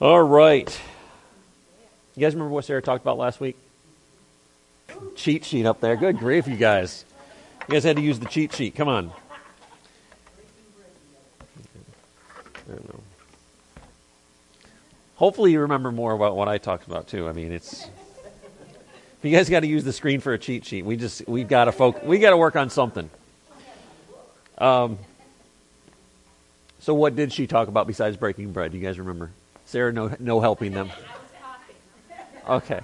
All right. You guys remember what Sarah talked about last week? Cheat sheet up there. Good grief, you guys. You guys had to use the cheat sheet. Come on. Hopefully, you remember more about what I talked about too. I mean, it's. You guys got to use the screen for a cheat sheet, we just we got to focus. We got to work on something. Um. So, what did she talk about besides breaking bread? Do you guys remember? Sarah, no, no helping them. Okay.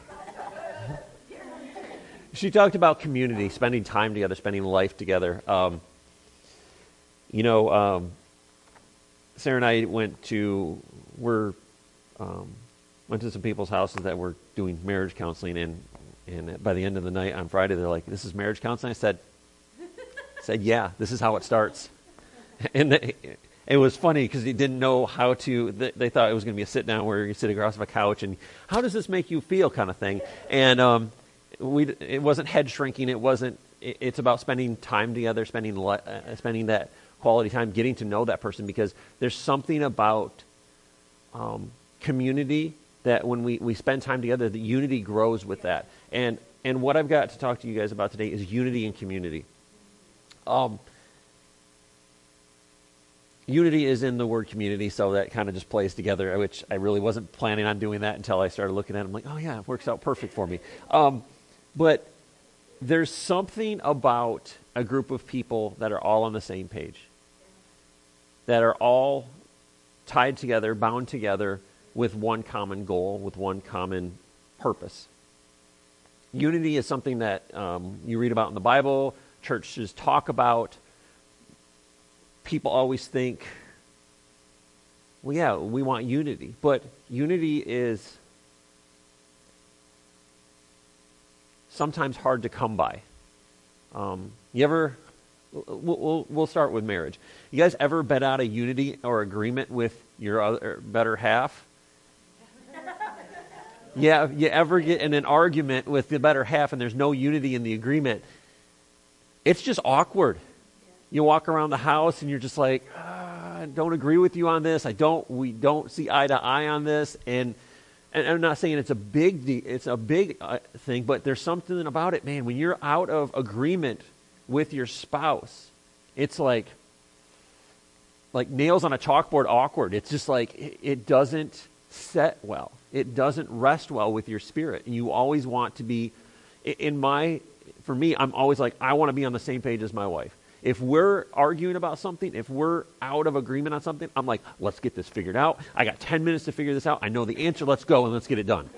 She talked about community, spending time together, spending life together. Um, you know, um, Sarah and I went to we're um, went to some people's houses that were doing marriage counseling, and and by the end of the night on Friday, they're like, "This is marriage counseling." I said, "said Yeah, this is how it starts." And they, it was funny because they didn't know how to. They thought it was going to be a sit down where you sit across a couch and how does this make you feel, kind of thing. And um, we, it wasn't head shrinking. It wasn't. It, it's about spending time together, spending uh, spending that quality time, getting to know that person because there's something about um, community that when we, we spend time together, the unity grows with that. And and what I've got to talk to you guys about today is unity and community. Um, unity is in the word community, so that kind of just plays together, which I really wasn't planning on doing that until I started looking at it. I'm like, oh, yeah, it works out perfect for me. Um, but there's something about a group of people that are all on the same page, that are all tied together, bound together with one common goal, with one common purpose. Unity is something that um, you read about in the Bible, churches talk about people always think, well, yeah, we want unity. But unity is sometimes hard to come by. Um, you ever, we'll, we'll, we'll, start with marriage. You guys ever bet out a unity or agreement with your other, better half? yeah, you ever get in an argument with the better half and there's no unity in the agreement? It's just awkward you walk around the house and you're just like, ah, I don't agree with you on this. I don't. We don't see eye to eye on this. And and I'm not saying it's a big it's a big uh, thing, but there's something about it, man. When you're out of agreement with your spouse, it's like like nails on a chalkboard awkward. It's just like it, it doesn't set well. It doesn't rest well with your spirit. And you always want to be in my for me, I'm always like I want to be on the same page as my wife if we're arguing about something, if we're out of agreement on something, I'm like, let's get this figured out. I got 10 minutes to figure this out. I know the answer. Let's go and let's get it done.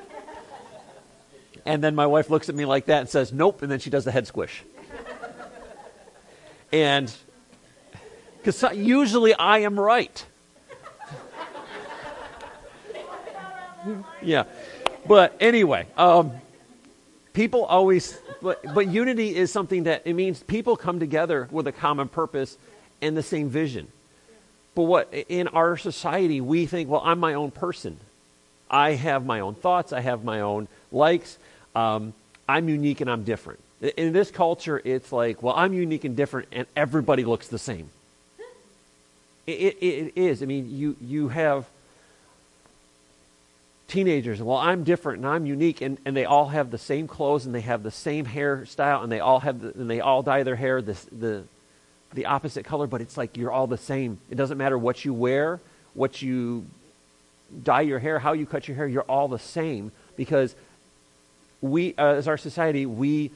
And then my wife looks at me like that and says, nope. And then she does the head squish. And because usually I am right. yeah. But anyway, um, people always but, but unity is something that it means people come together with a common purpose and the same vision. But what in our society we think, well, I'm my own person. I have my own thoughts. I have my own likes. Um, I'm unique and I'm different. In this culture, it's like, well, I'm unique and different, and everybody looks the same. It, it, it is. I mean, you you have teenagers, well, I'm different and I'm unique, and, and they all have the same clothes and they have the same hairstyle and they all have the, and they all dye their hair the, the, the opposite color, but it's like you're all the same. It doesn't matter what you wear, what you dye your hair, how you cut your hair, you're all the same because we, uh, as our society, we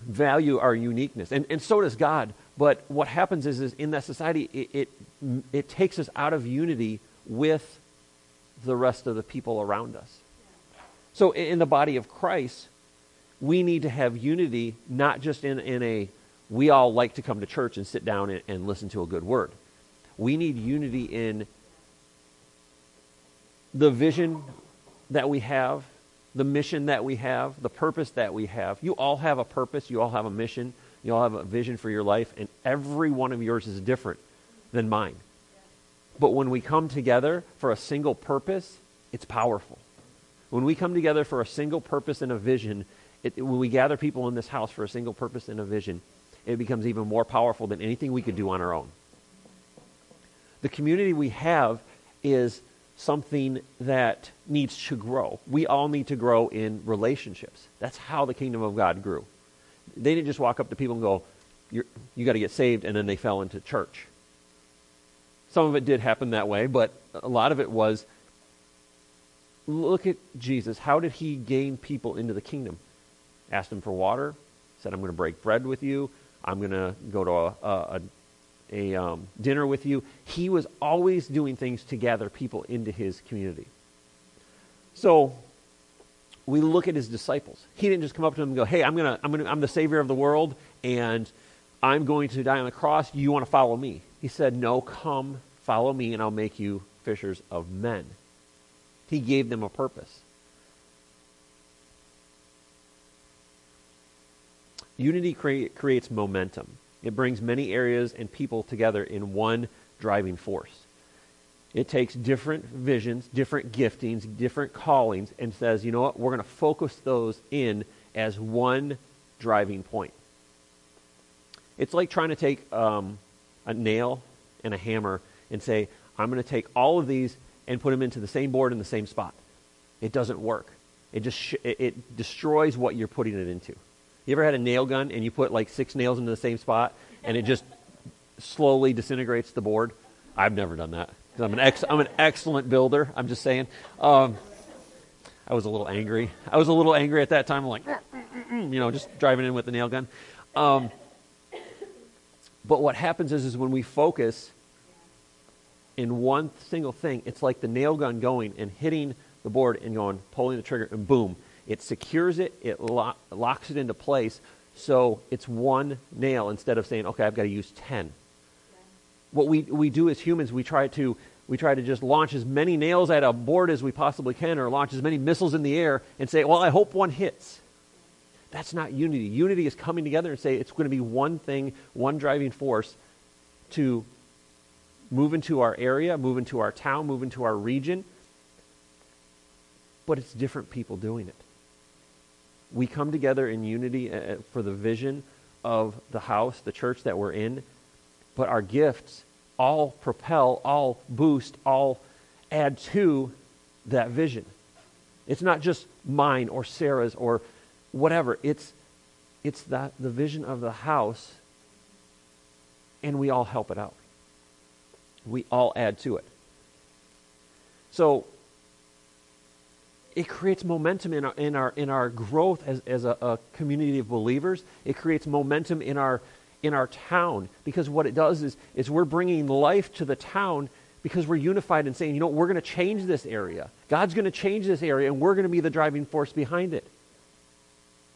value our uniqueness, and, and so does God. But what happens is, is in that society, it, it, it takes us out of unity with the rest of the people around us. So, in the body of Christ, we need to have unity, not just in, in a we all like to come to church and sit down and, and listen to a good word. We need unity in the vision that we have, the mission that we have, the purpose that we have. You all have a purpose, you all have a mission, you all have a vision for your life, and every one of yours is different than mine. But when we come together for a single purpose, it's powerful. When we come together for a single purpose and a vision, it, when we gather people in this house for a single purpose and a vision, it becomes even more powerful than anything we could do on our own. The community we have is something that needs to grow. We all need to grow in relationships. That's how the kingdom of God grew. They didn't just walk up to people and go, you got to get saved, and then they fell into church. Some of it did happen that way, but a lot of it was look at Jesus. How did he gain people into the kingdom? Asked them for water, said, I'm going to break bread with you, I'm going to go to a, a, a um, dinner with you. He was always doing things to gather people into his community. So we look at his disciples. He didn't just come up to them and go, "Hey, I'm gonna, I'm gonna, I'm the savior of the world, and I'm going to die on the cross. You want to follow me?" He said, "No, come, follow me, and I'll make you fishers of men." He gave them a purpose. Unity cre- creates momentum. It brings many areas and people together in one driving force. It takes different visions, different giftings, different callings, and says, you know what, we're going to focus those in as one driving point. It's like trying to take um, a nail and a hammer and say, I'm going to take all of these and put them into the same board in the same spot. It doesn't work. It just sh- it, destroys what you're putting it into. You ever had a nail gun and you put like six nails into the same spot and it just slowly disintegrates the board? I've never done that because I'm an ex- I'm an excellent builder. I'm just saying. Um, I was a little angry. I was a little angry at that time. I'm like, you know, just driving in with the nail gun. Um, but what happens is, is when we focus in one single thing, it's like the nail gun going and hitting the board and going, pulling the trigger, and boom, it secures it, it lo- locks it into place, so it's one nail instead of saying, okay, I've got to use 10. What we, we do as humans, we try to we try to just launch as many nails at a board as we possibly can or launch as many missiles in the air and say, well, I hope one hits. That's not unity. Unity is coming together and say it's going to be one thing, one driving force to move into our area, move into our town, move into our region. But it's different people doing it we come together in unity uh, uh, for the vision of the house, the church that we're in, but our gifts all propel, all boost, all add to that vision. It's not just mine or Sarah's or whatever. It's it's that the vision of the house and we all help it out. We all add to it. So it creates momentum in our, in our, in our growth as, as a, a community of believers. It creates momentum in our, in our town because what it does is, is we're bringing life to the town because we're unified and saying, you know, we're going to change this area. God's going to change this area, and we're going to be the driving force behind it.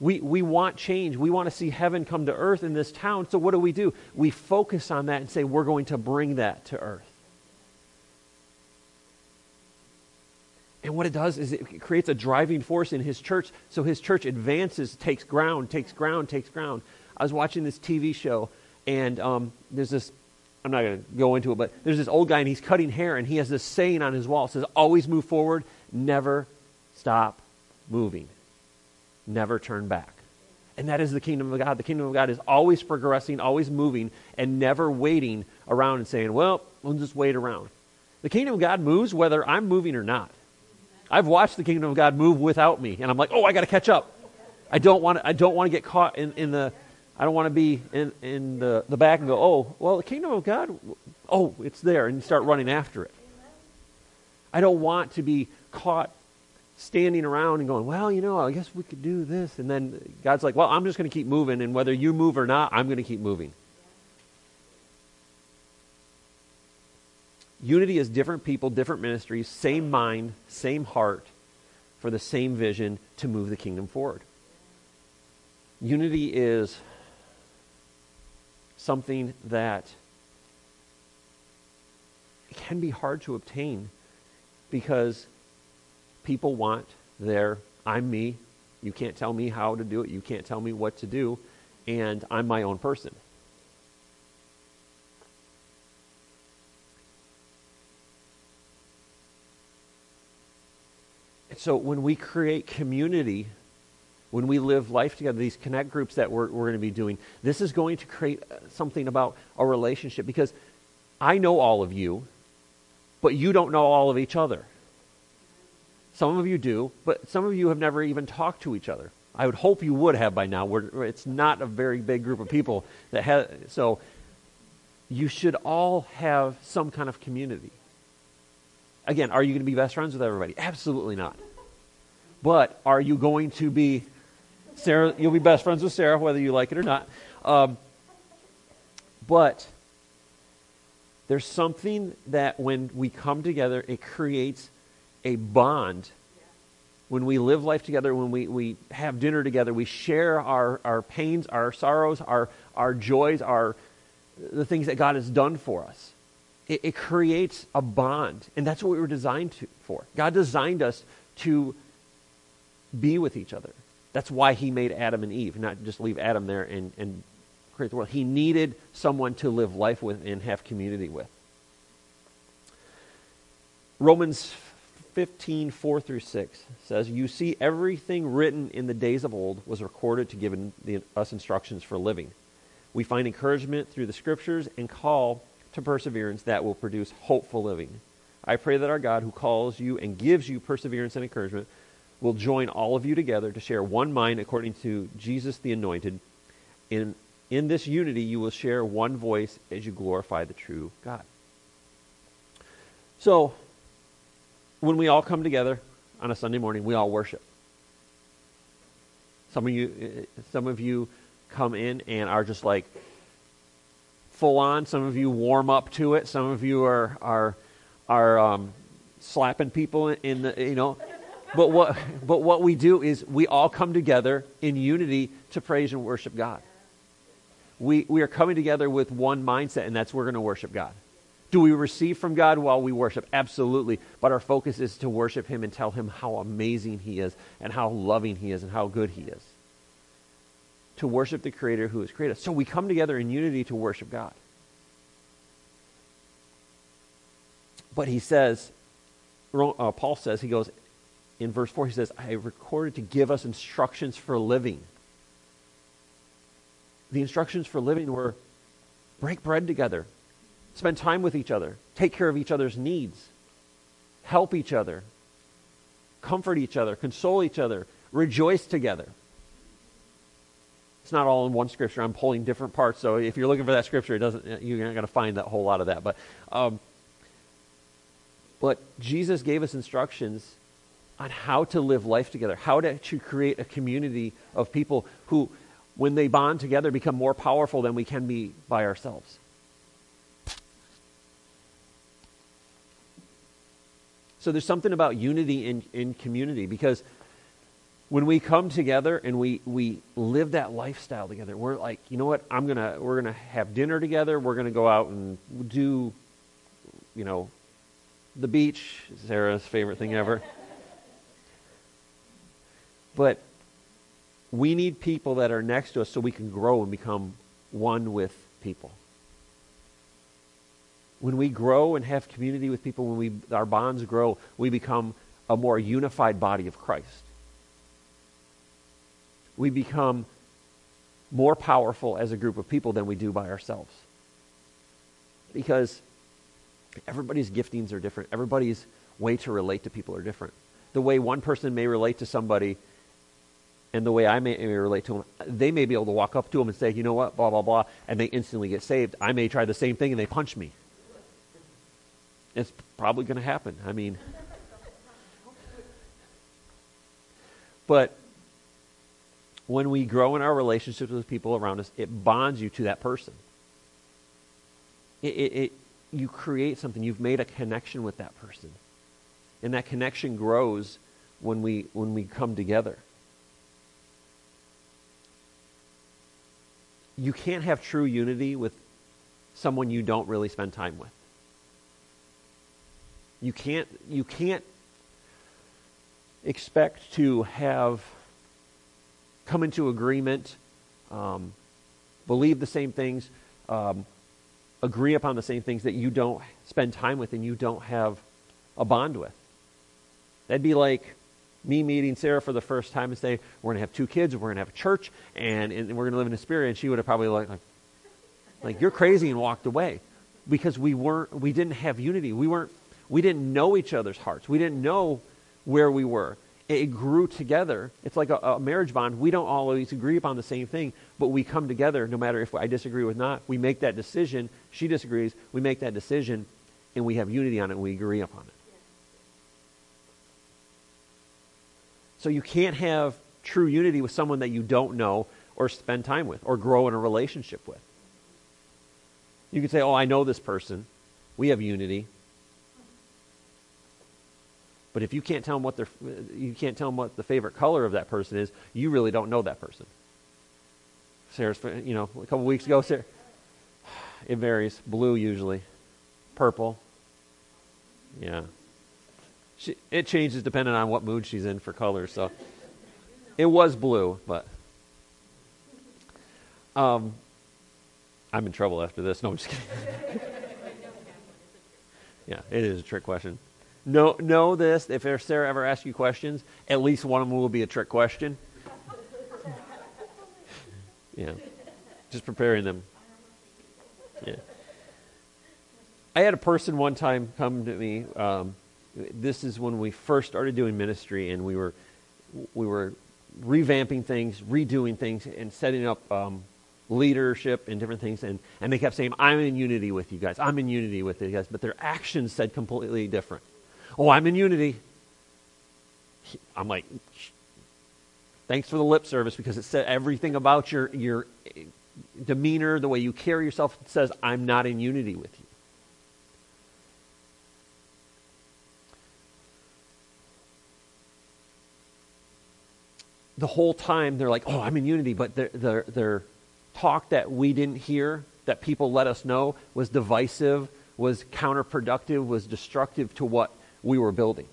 We, we want change. We want to see heaven come to earth in this town. So what do we do? We focus on that and say, we're going to bring that to earth. And what it does is it creates a driving force in his church. So his church advances, takes ground, takes ground, takes ground. I was watching this TV show, and um, there's this, I'm not going to go into it, but there's this old guy, and he's cutting hair, and he has this saying on his wall. It says, Always move forward, never stop moving, never turn back. And that is the kingdom of God. The kingdom of God is always progressing, always moving, and never waiting around and saying, Well, we'll just wait around. The kingdom of God moves whether I'm moving or not. I've watched the kingdom of God move without me, and I'm like, oh, I got to catch up. I don't want to, I don't want to get caught in, in the, I don't want to be in, in the, the back and go, oh, well, the kingdom of God, oh, it's there, and start running after it. I don't want to be caught standing around and going, well, you know, I guess we could do this. And then God's like, well, I'm just going to keep moving, and whether you move or not, I'm going to keep moving. Unity is different people, different ministries, same mind, same heart for the same vision to move the kingdom forward. Unity is something that can be hard to obtain because people want their I'm me, you can't tell me how to do it, you can't tell me what to do, and I'm my own person. And so when we create community, when we live life together, these connect groups that we're, we're going to be doing, this is going to create uh, something about a relationship because I know all of you. but you don't know all of each other. Some of you do, but some of you have never even talked to each other. I would hope you would have by now. We're, it's not a very big group of people that have. So you should all have some kind of community. Again, are you going to be best friends with everybody? Absolutely not. But are you going to be Sarah? You'll be best friends with Sarah, whether you like it or not. Um, but there's something that when we come together, it creates a bond. When we live life together, when we, we have dinner together, we share our, our pains, our sorrows, our, our joys, our, the things that God has done for us. It, it creates a bond. And that's what we were designed to, for. God designed us to be with each other. That's why he made Adam and Eve, not just leave Adam there and, and create the world. He needed someone to live life with and have community with. Romans 15, 4 through 6 says, You see, everything written in the days of old was recorded to give the, us instructions for living. We find encouragement through the scriptures and call to perseverance that will produce hopeful living. I pray that our God, who calls you and gives you perseverance and encouragement, will join all of you together to share one mind according to Jesus the Anointed. In, in this unity, you will share one voice as you glorify the true God. So, when we all come together on a Sunday morning, we all worship. Some of you, some of you come in and are just like full on. Some of you warm up to it. Some of you are are are um, slapping people in the you know. But what but what we do is we all come together in unity to praise and worship God. We we are coming together with one mindset, and that's we're going to worship God. Do we receive from God while we worship? Absolutely. But our focus is to worship Him and tell Him how amazing He is and how loving He is and how good He is. To worship the Creator who has created us. So we come together in unity to worship God. But He says, uh, Paul says, he goes, in verse 4, he says, I recorded to give us instructions for living. The instructions for living were break bread together, Spend time with each other. Take care of each other's needs. Help each other. Comfort each other. Console each other. Rejoice together. It's not all in one scripture. I'm pulling different parts. So if you're looking for that scripture, it doesn't. You're not going to find that whole lot of that. But, um, but Jesus gave us instructions on how to live life together, how to, to create a community of people who, when they bond together, become more powerful than we can be by ourselves. So there's something about unity in, in community because when we come together and we, we live that lifestyle together, we're like, you know what, I'm gonna we're gonna have dinner together, we're gonna go out and do, you know, the beach, Sarah's favorite thing ever. But we need people that are next to us so we can grow and become one with people when we grow and have community with people, when we, our bonds grow, we become a more unified body of Christ. We become more powerful as a group of people than we do by ourselves. Because everybody's giftings are different, everybody's way to relate to people are different. The way one person may relate to somebody and the way I may, may, relate to them, they may be able to walk up to them and say, you know what, blah, blah, blah, and they instantly get saved. I may try the same thing and they punch me. It's probably going to happen. I mean, but when we grow in our relationships with people around us, it bonds you to that person. It, it, it, you create something. You've made a connection with that person, and that connection grows when we when we come together. You can't have true unity with someone you don't really spend time with. You can't, you can't expect to have come into agreement, um, believe the same things, um, agree upon the same things that you don't spend time with and you don't have a bond with. That'd be like me meeting Sarah for the first time and say, we're going to have two kids, we're going to have a church, and, and we're going to live in a spirit. And she would have probably like, like, like, you're crazy and walked away because we weren't, we didn't have unity. We weren't We didn't know each other's hearts. We didn't know where we were. It grew together. It's like a, a marriage bond. We don't always agree upon the same thing, but we come together no matter if I disagree with not. We make that decision. She disagrees. We make that decision, and we have unity on it, and we agree upon it. So you can't have true unity with someone that you don't know or spend time with or grow in a relationship with. You can say, Oh, I know this person. We have unity. But if you can't tell them what their, you can't tell them what the favorite color of that person is, you really don't know that person. Sarah's, you know, a couple weeks ago, Sarah, it varies. Blue usually, purple. Yeah, she, it changes depending on what mood she's in for colors. So it was blue, but um, I'm in trouble after this. No, I'm just kidding. yeah, it is a trick question. Know, know this if Sarah ever asks you questions, at least one of them will be a trick question. yeah. Just preparing them. Yeah. I had a person one time come to me. Um, this is when we first started doing ministry, and we were we were revamping things, redoing things, and setting up um, leadership and different things. And, and they kept saying, I'm in unity with you guys. I'm in unity with you guys. But their actions said completely different. Oh, I'm in unity. I'm like, thanks for the lip service because it said everything about your, your eh, demeanor, the way you carry yourself, says, I'm not in unity with you. The whole time they're like, oh, I'm in unity, but their, their, their talk that we didn't hear, that people let us know, was divisive, was counterproductive, was destructive to what we were building.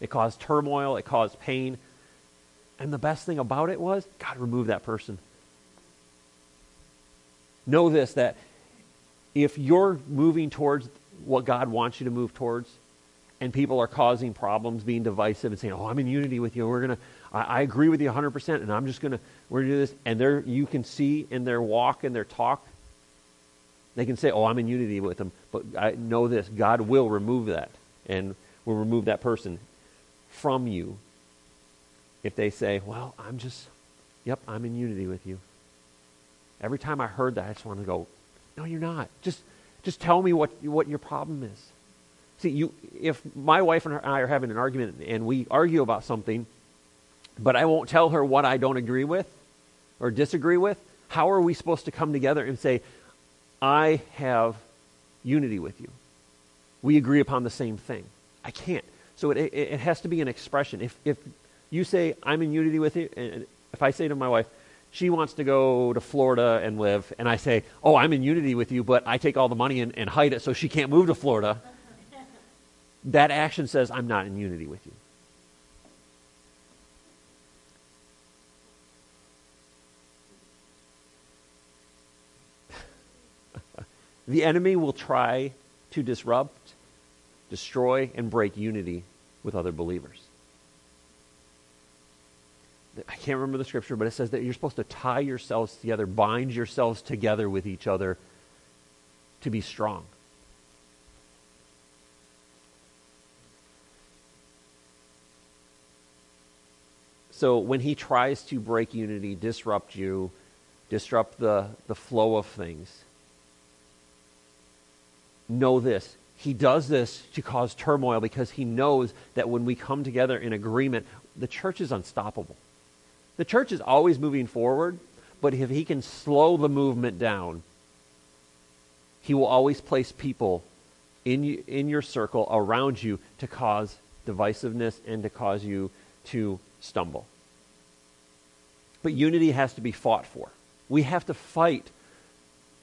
It caused turmoil, it caused pain. And the best thing about it was God remove that person. Know this that if you're moving towards what God wants you to move towards, and people are causing problems, being divisive, and saying, "Oh, I'm in unity with you. We're gonna, I, I agree with you 100 percent, and I'm just gonna, we're gonna do this." And there, you can see in their walk and their talk they can say, oh, I'm in unity with them, but I know this God will remove that and will remove that person from you if they say, well, I'm just, yep, I'm in unity with you. Every time I heard that, I just want to go, no, you're not. Just, just tell me what, what your problem is. See, you, if my wife and I are having an argument and we argue about something, but I won't tell her what I don't agree with or disagree with, how are we supposed to come together and say, I have unity with you. We agree upon the same thing. I can't. So it, it, it, has to be an expression. If, if you say, I'm in unity with you, and if I say to my wife, she wants to go to Florida and live, and I say, Oh, I'm in unity with you, but I take all the money and, and hide it so she can't move to Florida, that action says, I'm not in unity with you. The enemy will try to disrupt, destroy, and break unity with other believers. I can't remember the scripture, but it says that you're supposed to tie yourselves together, bind yourselves together with each other to be strong. So when he tries to break unity, disrupt you, disrupt the, the flow of things, know this. He does this to cause turmoil because he knows that when we come together in agreement, the church is unstoppable. The church is always moving forward, but if he can slow the movement down, he will always place people in, you, in your circle around you to cause divisiveness and to cause you to stumble. But unity has to be fought for. We have to fight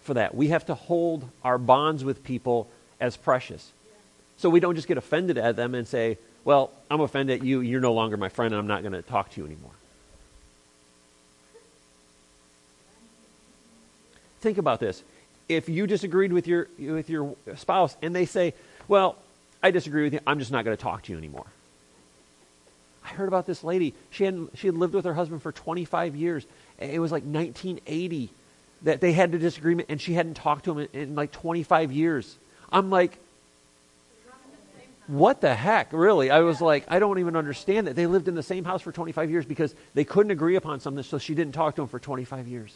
for that. We have to hold our bonds with people as precious. So we don't just get offended at them and say, well, I'm offended at you. You're no longer my friend, and I'm not going to talk to you anymore. Think about this. If you disagreed with your, with your spouse and they say, well, I disagree with you, I'm just not going to talk to you anymore. I heard about this lady. She had, she had lived with her husband for 25 years. It was like 1980 that they had a disagreement and she hadn't talked to him in, in like 25 years. I'm like, what the heck, really? I was like, I don't even understand that. They lived in the same house for 25 years because they couldn't agree upon something, so she didn't talk to him for 25 years.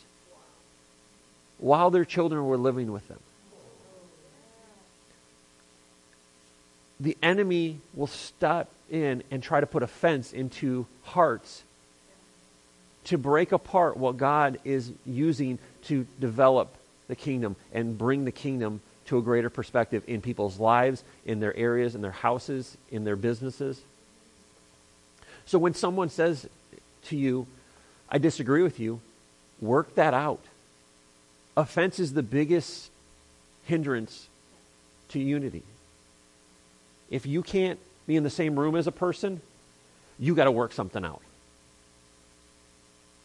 While their children were living with them. The enemy will step in and try to put a fence into hearts to break apart what God is using to develop the kingdom and bring the kingdom to a greater perspective in people's lives, in their areas, in their houses, in their businesses. So when someone says to you, I disagree with you, work that out. Offense is the biggest hindrance to unity. If you can't be in the same room as a person, you got to work something out.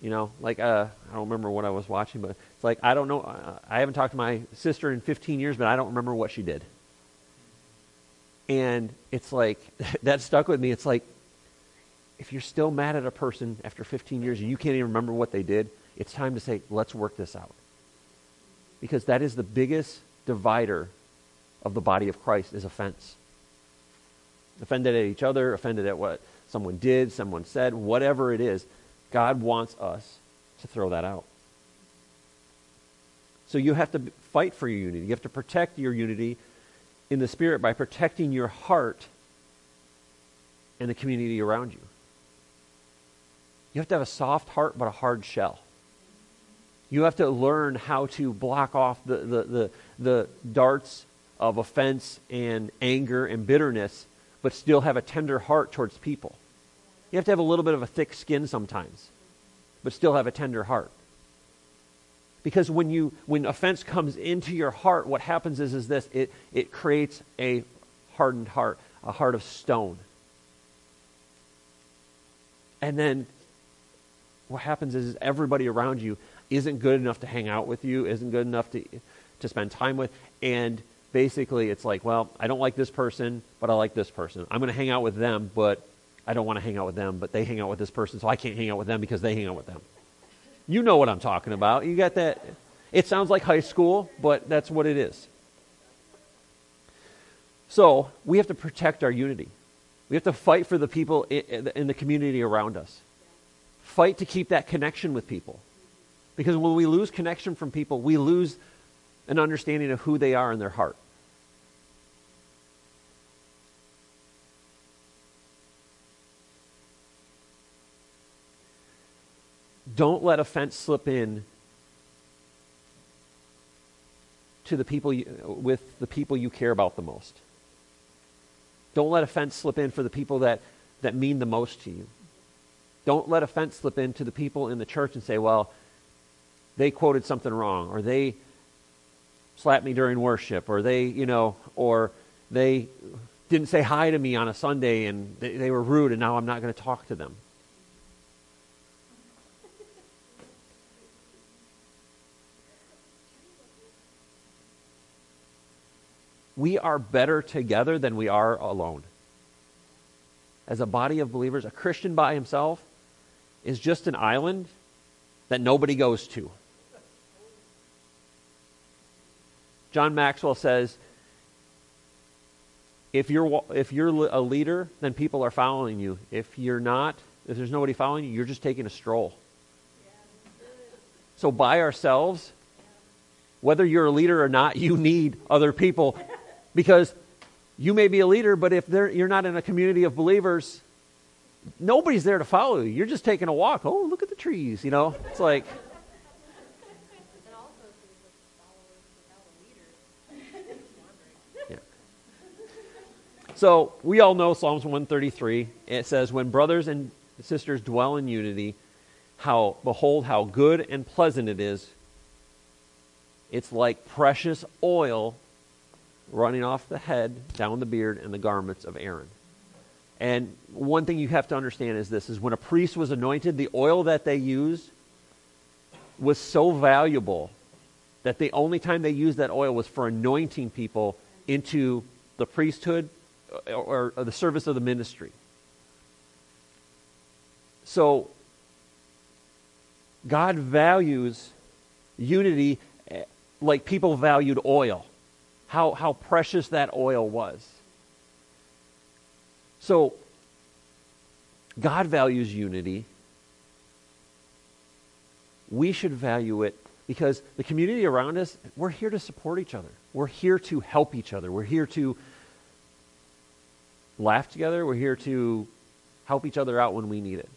You know, like uh, I don't remember what I was watching, but it's like I don't know. I haven't talked to my sister in 15 years, but I don't remember what she did. And it's like that stuck with me. It's like if you're still mad at a person after 15 years and you can't even remember what they did, it's time to say, let's work this out. Because that is the biggest divider of the body of Christ is offense. Offended at each other, offended at what someone did, someone said, whatever it is. God wants us to throw that out. So you have to fight for your unity. You have to protect your unity in the spirit by protecting your heart and the community around you. You have to have a soft heart but a hard shell. You have to learn how to block off the, the, the, the darts of offense and anger and bitterness, but still have a tender heart towards people. You have to have a little bit of a thick skin sometimes, but still have a tender heart. Because when you when offense comes into your heart, what happens is is this it, it creates a hardened heart, a heart of stone. And then what happens is, is everybody around you isn't good enough to hang out with you, isn't good enough to to spend time with, and basically it's like, well, I don't like this person, but I like this person. I'm going to hang out with them, but I don't want to hang out with them, but they hang out with this person, so I can't hang out with them because they hang out with them. You know what I'm talking about. You got that? It sounds like high school, but that's what it is. So we have to protect our unity. We have to fight for the people in the community around us. Fight to keep that connection with people. Because when we lose connection from people, we lose an understanding of who they are in their heart. Don't let offense slip in to the people you, with the people you care about the most. Don't let offense slip in for the people that, that mean the most to you. Don't let offense slip in to the people in the church and say, well, they quoted something wrong, or they slapped me during worship, or they, you know, or they didn't say hi to me on a Sunday and they, they were rude and now I'm not going to talk to them. We are better together than we are alone. As a body of believers, a Christian by himself is just an island that nobody goes to. John Maxwell says, if you're, if you're a leader, then people are following you. If you're not, if there's nobody following you, you're just taking a stroll. So by ourselves, whether you're a leader or not, you need other people because you may be a leader, but if you're not in a community of believers, nobody's there to follow you. You're just taking a walk. Oh, look at the trees, you know? It's like. Yeah. So we all know Psalms 133. It says, When brothers and sisters dwell in unity, how behold how good and pleasant it is. It's like precious oil running off the head, down the beard, and the garments of Aaron. And one thing you have to understand is this is when a priest was anointed, the oil that they used was so valuable that the only time they used that oil was for anointing people into the priesthood or, or the service of the ministry. So God values unity eh, like people valued oil how, how precious that oil was. So, God values unity. We should value it because the community around us, we're here to support each other. We're here to help each other. We're here to laugh together. We're here to help each other out when we need it.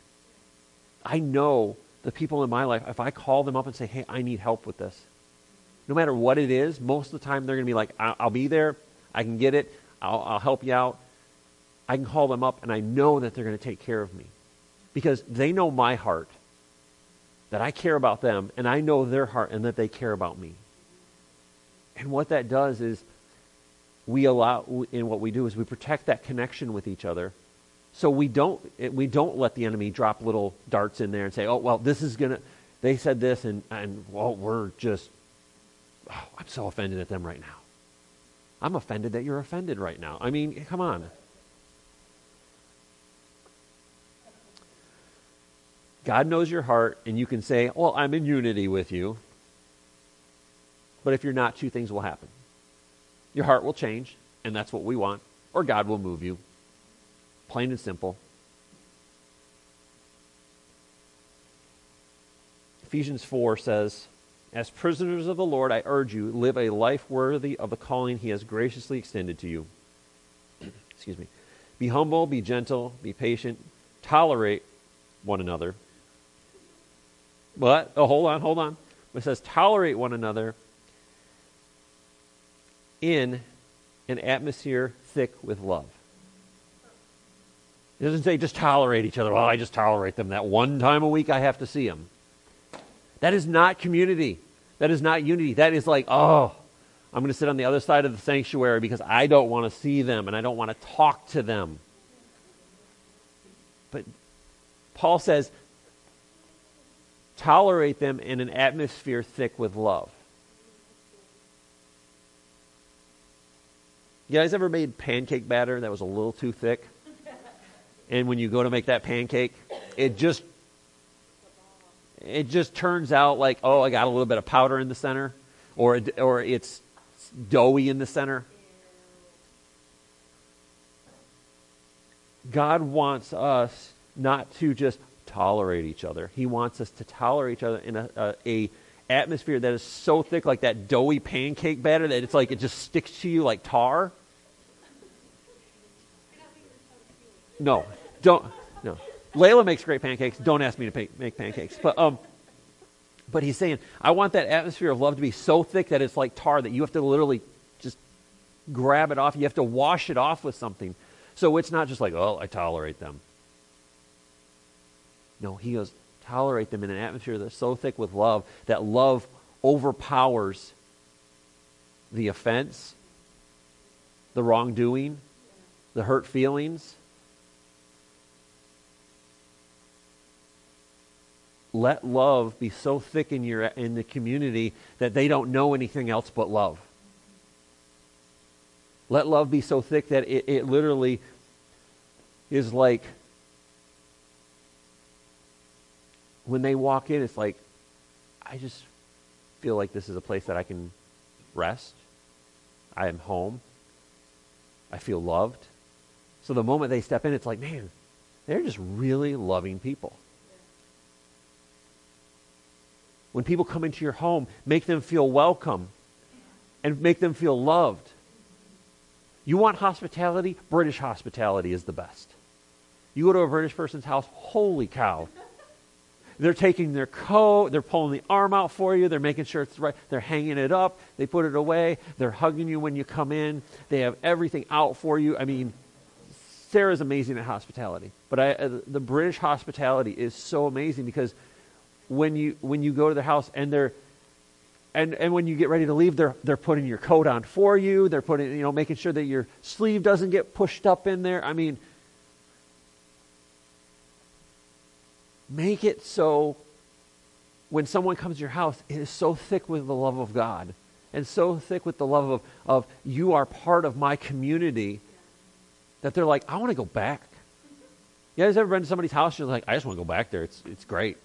I know the people in my life, if I call them up and say, hey, I need help with this, no matter what it is, most of the time they're going to be like, I'll, I'll, be there. I can get it. I'll, I'll help you out. I can call them up and I know that they're going to take care of me because they know my heart, that I care about them, and I know their heart and that they care about me. And what that does is we allow, in what we do is we protect that connection with each other so we don't, we don't let the enemy drop little darts in there and say, oh, well, this is going to, they said this, and, and well, we're just, oh, I'm so offended at them right now. I'm offended that you're offended right now. I mean, come on. God knows your heart, and you can say, Well, I'm in unity with you. But if you're not, two things will happen. Your heart will change, and that's what we want, or God will move you. Plain and simple. Ephesians 4 says, As prisoners of the Lord, I urge you, live a life worthy of the calling he has graciously extended to you. Excuse me. Be humble, be gentle, be patient, tolerate one another. But, oh, hold on, hold on. It says, tolerate one another in an atmosphere thick with love. It doesn't say just tolerate each other. Well, I just tolerate them. That one time a week I have to see them. That is not community. That is not unity. That is like, oh, I'm going to sit on the other side of the sanctuary because I don't want to see them and I don't want to talk to them. But Paul says, tolerate them in an atmosphere thick with love. You guys ever made pancake batter that was a little too thick? and when you go to make that pancake, it just it just turns out like, oh, I got a little bit of powder in the center, or or it's doughy in the center. God wants us not to just tolerate each other. He wants us to tolerate each other in a, a, a atmosphere that is so thick, like that doughy pancake batter, that it's like it just sticks to you like tar. No, don't. No. Layla makes great pancakes. Don't ask me to pay, make pancakes. But um, but he's saying, I want that atmosphere of love to be so thick that it's like tar that you have to literally just grab it off. You have to wash it off with something. So it's not just like, oh, I tolerate them. No, he goes, tolerate them in an atmosphere that's so thick with love that love overpowers the offense, the wrongdoing, the hurt feelings. Let love be so thick in your in the community that they don't know anything else but love. Let love be so thick that it, it literally is like when they walk in, it's like, I just feel like this is a place that I can rest. I am home. I feel loved. So the moment they step in, it's like, man, they're just really loving people. When people come into your home, make them feel welcome and make them feel loved. You want hospitality? British hospitality is the best. You go to a British person's house, holy cow, they're taking their coat, they're pulling the arm out for you, they're making sure it's right, they're hanging it up, they put it away, they're hugging you when you come in, they have everything out for you. I mean, Sarah's amazing at hospitality, but I, uh, the British hospitality is so amazing because when you when you go to their house and they're and and when you get ready to leave, they're they're putting your coat on for you. They're putting you know making sure that your sleeve doesn't get pushed up in there. I mean, Make it so when someone comes to your house, it is so thick with the love of God and so thick with the love of, of you are part of my community that they're like, I want to go back. You guys ever been to somebody's house? You're like, I just want to go back there. It's, it's great.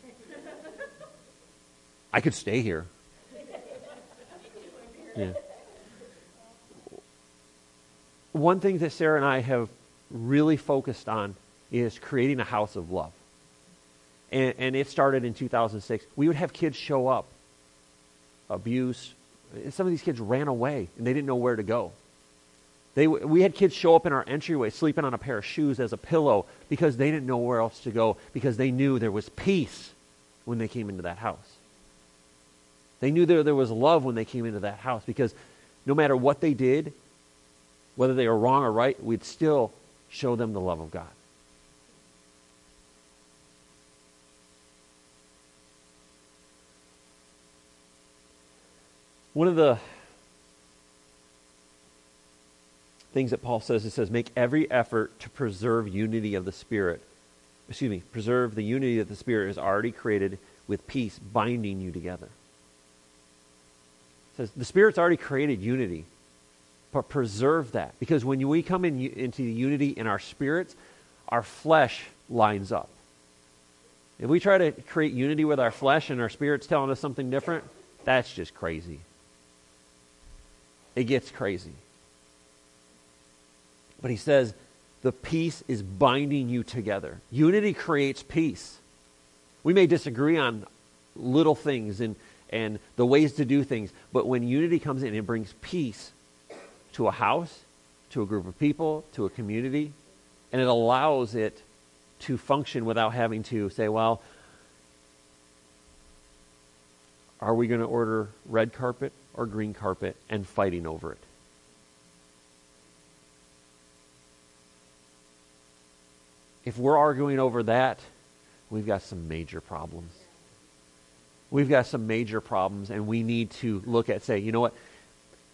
I could stay here. Yeah. One thing that Sarah and I have really focused on is creating a house of love. And, and it started in 2006. We would have kids show up, abuse. And Some of these kids ran away and they didn't know where to go. They, we had kids show up in our entryway sleeping on a pair of shoes as a pillow because they didn't know where else to go because they knew there was peace when they came into that house. They knew there, there was love when they came into that house because no matter what they did, whether they were wrong or right, we'd still show them the love of God. One of the things that Paul says, it says, make every effort to preserve unity of the Spirit. Excuse me, preserve the unity that the Spirit has already created with peace, binding you together. Says the Spirit's already created unity, but preserve that. Because when we come in, into the unity in our spirits, our flesh lines up. If we try to create unity with our flesh and our spirit's telling us something different, that's just crazy. It gets crazy. But he says, the peace is binding you together. Unity creates peace. We may disagree on little things and, and the ways to do things, but when unity comes in, it brings peace to a house, to a group of people, to a community, and it allows it to function without having to say, well, are we going to order red carpet or green carpet and fighting over it? if we're arguing over that, we've got some major problems. We've got some major problems, and we need to look at, say, you know what?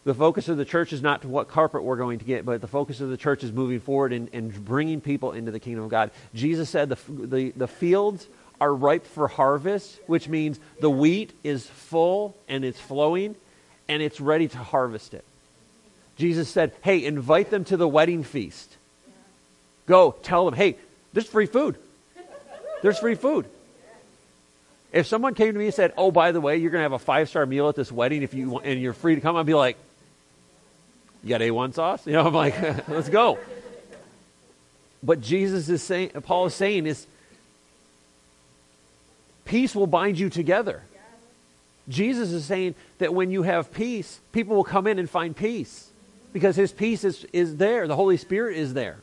The focus of the church is not to what carpet we're going to get, but the focus of the church is moving forward and, and bringing people into the kingdom of God. Jesus said the, the, the fields are ripe for harvest, which means the wheat is full and it's flowing and it's ready to harvest it. Jesus said, hey, invite them to the wedding feast. Go, tell them, hey, there's free food. There's free food. If someone came to me and said, "Oh, by the way, you're going to have a five star meal at this wedding if you and you're free to come," I'd be like, "You got A1 sauce?" You know, I'm like, "Let's go." But Jesus is saying, Paul is saying, is peace will bind you together. Jesus is saying that when you have peace, people will come in and find peace because his peace is, is there. The Holy Spirit is there.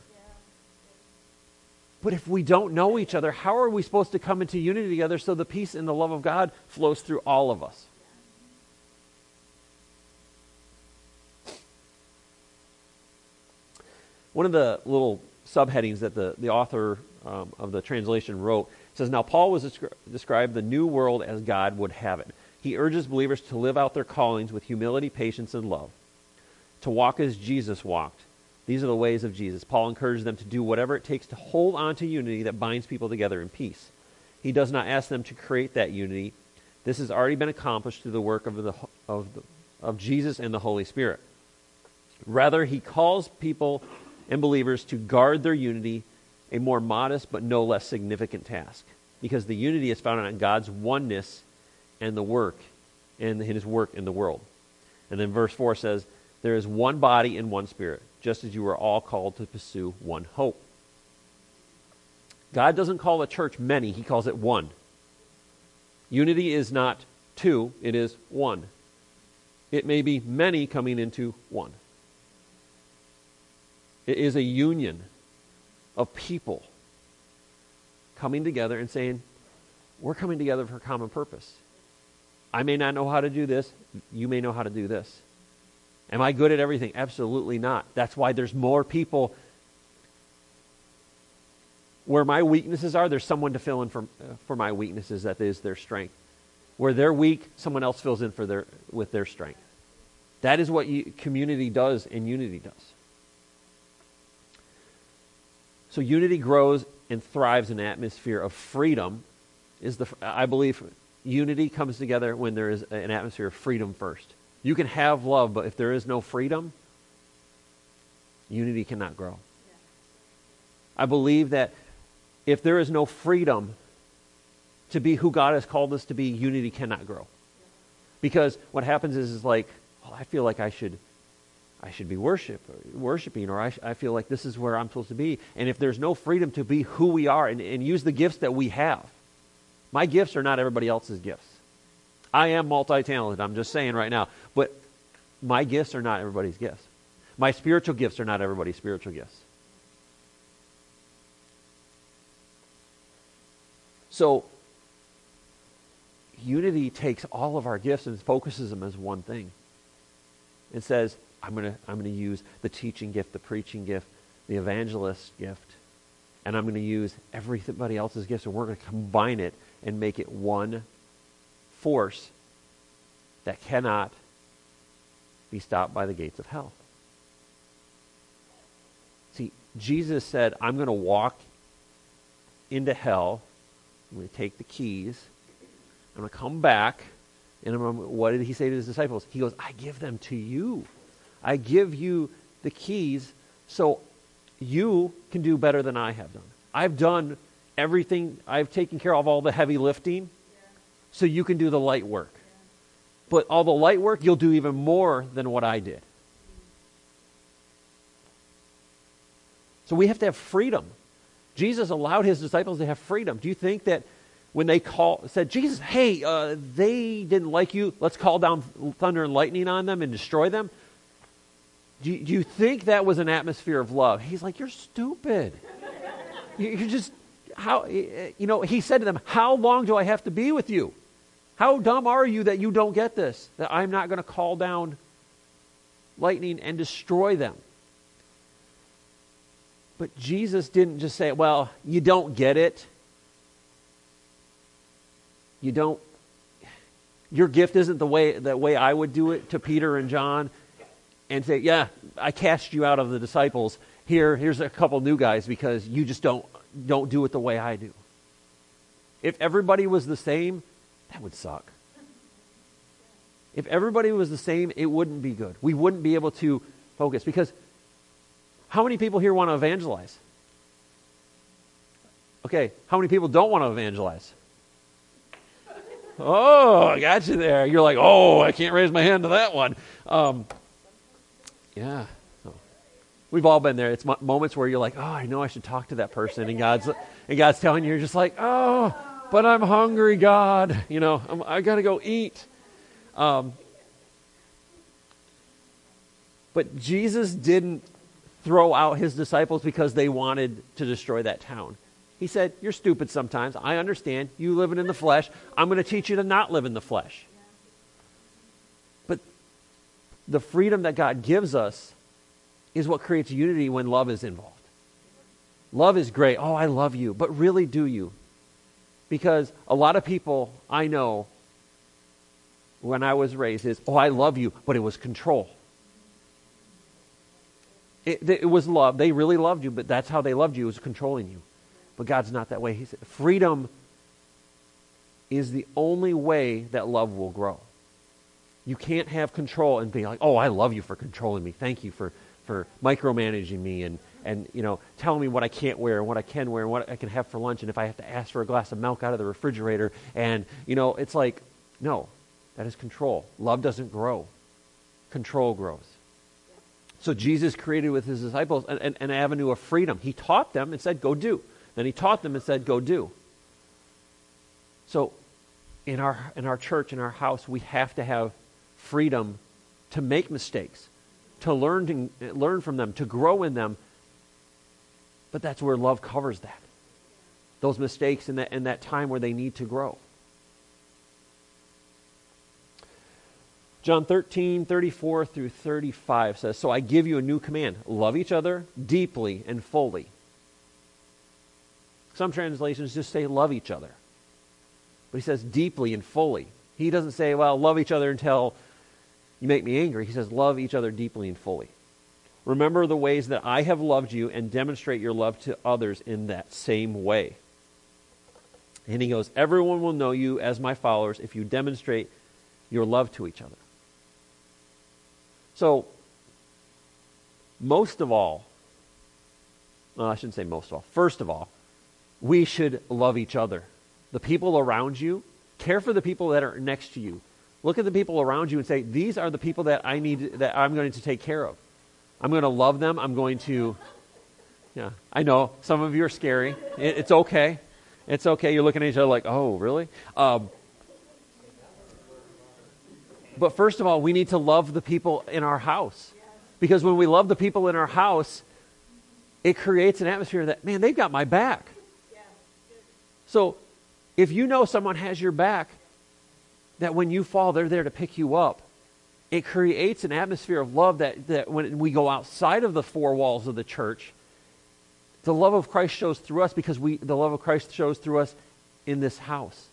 But if we don't know each other, how are we supposed to come into unity together so the peace and the love of God flows through all of us? One of the little subheadings that the, the author um, of the translation wrote says, Now Paul was descri- described the new world as God would have it. He urges believers to live out their callings with humility, patience, and love, to walk as Jesus walked these are the ways of Jesus. Paul encourages them to do whatever it takes to hold on to unity that binds people together in peace. He does not ask them to create that unity. This has already been accomplished through the work of, the, of, the, of Jesus and the Holy Spirit. Rather, he calls people and believers to guard their unity, a more modest but no less significant task, because the unity is founded on God's oneness and the work and his work in the world. And then verse 4 says, There is one body and one spirit just as you are all called to pursue one hope. God doesn't call a church many, he calls it one. Unity is not two, it is one. It may be many coming into one. It is a union of people coming together and saying, We're coming together for a common purpose. I may not know how to do this, you may know how to do this. Am I good at everything? Absolutely not. That's why there's more people. Where my weaknesses are, there's someone to fill in for, uh, for my weaknesses that is their strength. Where they're weak, someone else fills in for their, with their strength. That is what you, community does and unity does. So unity grows and thrives in an atmosphere of freedom. Is the I believe unity comes together when there is an atmosphere of freedom first. You can have love, but if there is no freedom, unity cannot grow. I believe that if there is no freedom to be who God has called us to be, unity cannot grow. Because what happens is, is like, oh, I feel like I should, I should be worship, worshiping, or I, I feel like this is where I'm supposed to be. And if there's no freedom to be who we are and, and use the gifts that we have, my gifts are not everybody else's gifts. I am multi talented, I'm just saying right now. But my gifts are not everybody's gifts. My spiritual gifts are not everybody's spiritual gifts. So, unity takes all of our gifts and focuses them as one thing. It says, I'm going to I'm going to use the teaching gift, the preaching gift, the evangelist gift, and I'm going to use everybody else's gifts, and we're going to combine it and make it one force that cannot be stopped by the gates of hell. See, Jesus said, I'm going to walk into hell. I'm going to take the keys. I'm going to come back. And I'm, what did he say to his disciples? He goes, I give them to you. I give you the keys so you can do better than I have done. I've done everything, I've taken care of all the heavy lifting, so you can do the light work. But all the light work, you'll do even more than what I did. So we have to have freedom. Jesus allowed his disciples to have freedom. Do you think that when they call, said, Jesus, hey, uh, they didn't like you, let's call down thunder and lightning on them and destroy them? Do you, do you think that was an atmosphere of love? He's like, You're stupid. You're just, how, you know, he said to them, How long do I have to be with you? How dumb are you that you don't get this? That I'm not going to call down lightning and destroy them. But Jesus didn't just say, Well, you don't get it. You don't, your gift isn't the way, the way I would do it to Peter and John and say, yeah, I cast you out of the disciples. Here, here's a couple new guys because you just don't, don't do it the way I do. If everybody was the same, that would suck. If everybody was the same, it wouldn't be good. We wouldn't be able to focus because how many people here want to evangelize? Okay, how many people don't want to evangelize? Oh, I got you there. You're like, oh, I can't raise my hand to that one. Um, yeah. We've all been there. It's moments where you're like, oh, I know I should talk to that person, and God's and God's telling you, you're just like, oh, but I'm hungry, God. You know, I'm, I got to go eat. Um, but Jesus didn't throw out his disciples because they wanted to destroy that town. He said, You're stupid sometimes. I understand. You living in the flesh. I'm going to teach you to not live in the flesh But the freedom that God gives us is what creates unity when love is involved. Love is great. Oh, I love you. But really, do you? Because a lot of people I know when I was raised is, oh, I love you, but it was control. It, it was love. They really loved you, but that's how they loved you, was controlling you. But God's not that way. He said, freedom is the only way that love will grow. You can't have control and be like, oh, I love you for controlling me. Thank you for, for micromanaging me and, and, you know, telling me what I can't wear and what I can wear and what I can have for lunch and if I have to ask for a glass of milk out of the refrigerator. And, you know, it's like, no, that is control. Love doesn't grow. Control grows. So Jesus created with his disciples an, an, an avenue of freedom. He taught them and said, go do. Then he taught them and said, go do. So in our, in our church, in our house, we have to have freedom to make mistakes, to learn, to learn from them, to grow in them. But that's where love covers that. Those mistakes in that, in that time where they need to grow. John 13, 34 through 35 says, So I give you a new command love each other deeply and fully. Some translations just say love each other. But he says deeply and fully. He doesn't say, well, love each other until you make me angry. He says, Love each other deeply and fully. Remember the ways that I have loved you and demonstrate your love to others in that same way. And he goes, Everyone will know you as my followers if you demonstrate your love to each other. So, most of all, well, I shouldn't say most of all, first of all, we should love each other. The people around you, care for the people that are next to you. Look at the people around you and say, these are the people that I need, that I'm going to take care of. I'm going to love them. I'm going to, yeah, I know some of you are scary. It, it's okay. It's okay. You're looking at each other like, oh, really? Um, but first of all, we need to love the people in our house. Because when we love the people in our house, it creates an atmosphere that, man, they've got my back. So if you know someone has your back, that when you fall, they're there to pick you up. It creates an atmosphere of love that, that when we go outside of the four walls of the church, the love of Christ shows through us because we, the love of Christ shows through us in this house.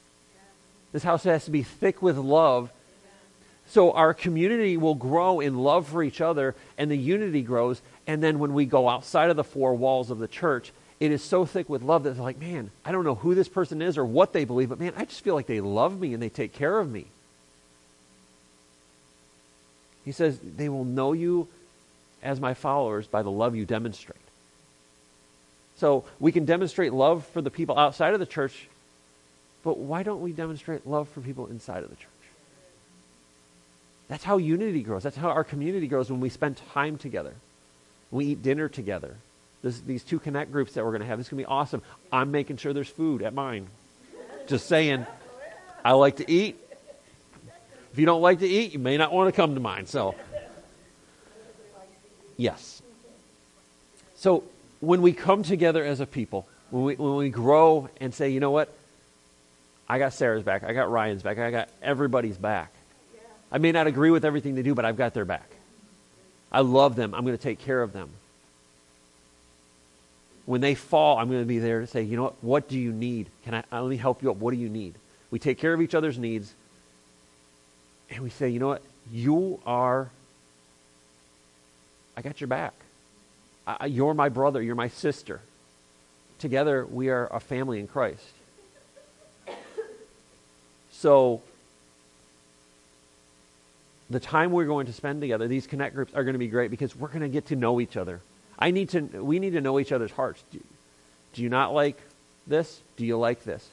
This house has to be thick with love so our community will grow in love for each other and the unity grows. And then when we go outside of the four walls of the church, it is so thick with love that it's like, man, I don't know who this person is or what they believe, but man, I just feel like they love me and they take care of me. He says, they will know you as my followers by the love you demonstrate. So we can demonstrate love for the people outside of the church, but why don't we demonstrate love for people inside of the church? That's how unity grows. That's how our community grows when we spend time together. We eat dinner together. This, these two connect groups that we're going to have, is going to be awesome. I'm making sure there's food at mine. Just saying. I like to eat. If you don't like to eat, you may not want to come to mine. So, yes. So, when we come together as a people, when we, when we grow and say, you know what? I got Sarah's back. I got Ryan's back. I got everybody's back. I may not agree with everything they do, but I've got their back. I love them. I'm going to take care of them. When they fall, I'm going to be there to say, you know what? What do you need? Can I, let me help you up? What do you need? We take care of each other's needs. And we say, you know what? You are, I got your back. I, you're my brother. You're my sister. Together, we are a family in Christ. So the time we're going to spend together, these connect groups are going to be great because we're going to get to know each other. I need to, we need to know each other's hearts. Do, do you not like this? Do you like this?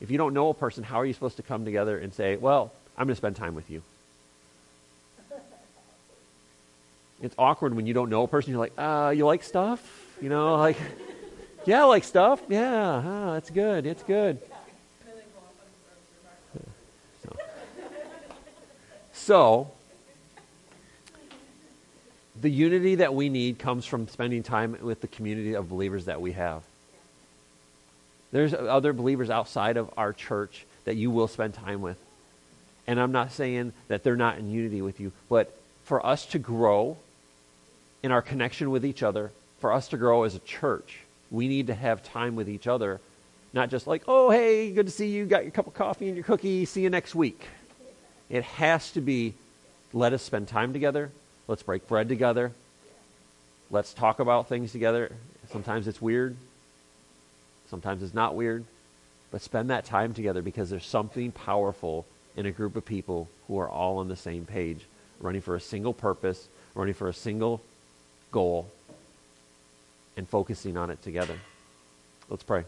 If you don't know a person, how are you supposed to come together and say, well, I'm going to spend time with you? It's awkward when you don't know a person. You're like, uh, you like stuff? You know, like, yeah, I like stuff. Yeah, oh, that's good. It's good. So, the unity that we need comes from spending time with the community of believers that we have. There's other believers outside of our church that you will spend time with. And I'm not saying that they're not in unity with you, but for us to grow in our connection with each other, for us to grow as a church, we need to have time with each other. Not just like, oh, hey, good to see you, got your cup of coffee and your cookie, see you next week. It has to be let us spend time together. Let's break bread together. Let's talk about things together. Sometimes it's weird. Sometimes it's not weird. But spend that time together because there's something powerful in a group of people who are all on the same page, running for a single purpose, running for a single goal, and focusing on it together. Let's pray.